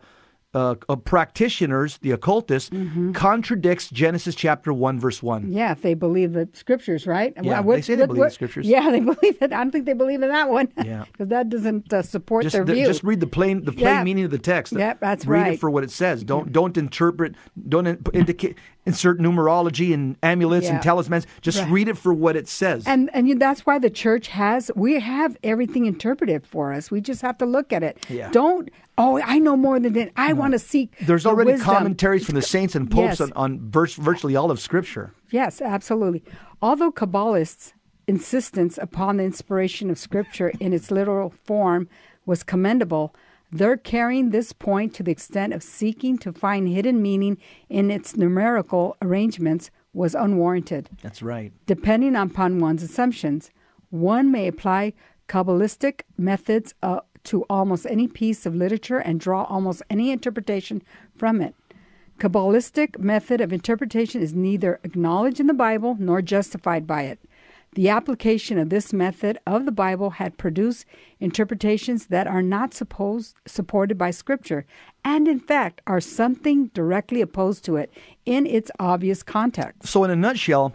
Uh, uh, practitioners, the occultists, Mm-hmm. contradicts Genesis chapter 1, verse 1. Yeah, if they believe the scriptures, right? Yeah, What- they say they what- believe what- the scriptures. Yeah, they believe it. I don't think they believe in that one. Yeah. because that doesn't uh, support Just, their the- view. just read the plain the plain Yeah. meaning of the text. Yep, that's read right. it for what it says. Don't don't interpret. Don't in, indicate insert numerology and amulets Yeah. and talismans. Just Right. read it for what it says. And and you, that's why the church has we have everything interpreted for us. We just have to look at it. Yeah. Don't oh I know more than that. I want to seek. There's the already wisdom. commentaries from the saints and popes Yes. on, on virtually all of Scripture. Yes, absolutely. Although Kabbalists' insistence upon the inspiration of Scripture in its literal form was commendable, their carrying this point to the extent of seeking to find hidden meaning in its numerical arrangements was unwarranted. That's right. Depending upon one's assumptions, one may apply Kabbalistic methods uh, to almost any piece of literature and draw almost any interpretation from it. Kabbalistic method of interpretation is neither acknowledged in the Bible nor justified by it. The application of this method of the Bible had produced interpretations that are not supposed supported by Scripture, and in fact are something directly opposed to it in its obvious context. So, in a nutshell,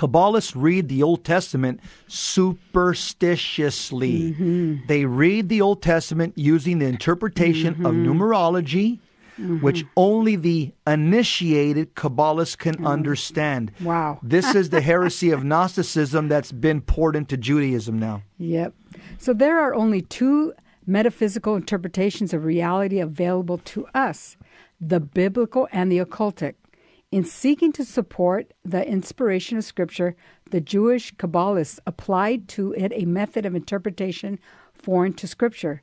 Kabbalists read the Old Testament superstitiously. Mm-hmm. They read the Old Testament using the interpretation of Mm-hmm. numerology, which only the initiated Kabbalists can understand. Mm. Wow. this is the heresy of Gnosticism that's been poured into Judaism now. Yep. So there are only two metaphysical interpretations of reality available to us the biblical and the occultic. In seeking to support the inspiration of Scripture, the Jewish Kabbalists applied to it a method of interpretation foreign to Scripture,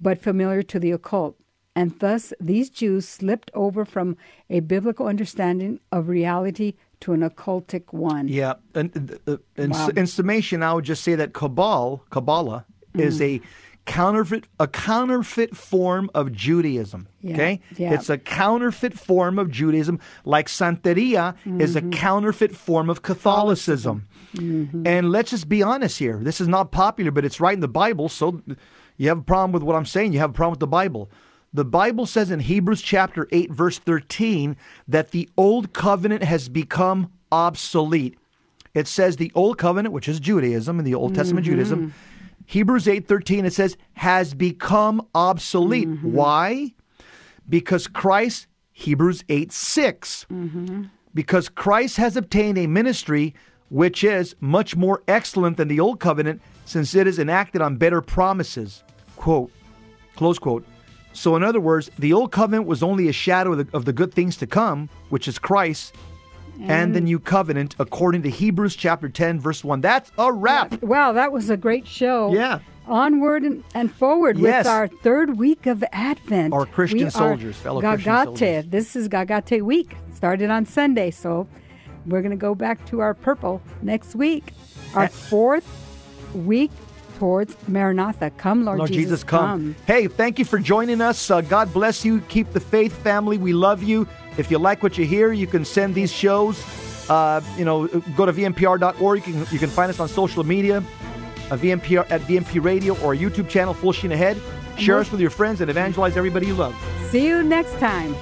but familiar to the occult. And thus, these Jews slipped over from a biblical understanding of reality to an occultic one. Yeah. And, uh, in, Wow. in summation, I would just say that Kabbalah, Kabbalah is Mm. a counterfeit a counterfeit form of Judaism. Yeah, Okay? yeah. It's a counterfeit form of Judaism, like Santeria is a Mm-hmm. counterfeit form of Catholicism. Mm-hmm. And let's just be honest here. This is not popular, but it's right in the Bible. So you have a problem with what I'm saying, you have a problem with the Bible. The Bible says in Hebrews chapter 8, verse 13, that the old covenant has become obsolete. It says the old covenant, which is Judaism and the Old Testament Judaism, Hebrews 8:13 it says has become obsolete. Mm-hmm. Why? Because Christ Hebrews 8 6. Mm-hmm. Because Christ has obtained a ministry which is much more excellent than the old covenant since it is enacted on better promises. Quote, close quote. So, in other words, the old covenant was only a shadow of the, of the good things to come, which is Christ, and the new covenant, according to Hebrews chapter 10, verse 1. That's a wrap. Wow, that was a great show. Yeah. Onward and, forward Yes. with our third week of Advent. Our Christian We soldiers, fellow Christian Gaudete. soldiers. This is Gaudete week. Started on Sunday, so we're going to go back to our purple next week. Our fourth week towards Maranatha. Come, Lord, Lord Jesus, Jesus, come. Hey, thank you for joining us. Uh, God bless you. Keep the faith, family. We love you. If you like what you hear, you can send these shows. Uh, you know, go to vmpr.org. You can, you can find us on social media, uh, VMPR at VMP Radio or YouTube channel, Full Sheen Ahead. Share us with your friends and evangelize everybody you love. See you next time.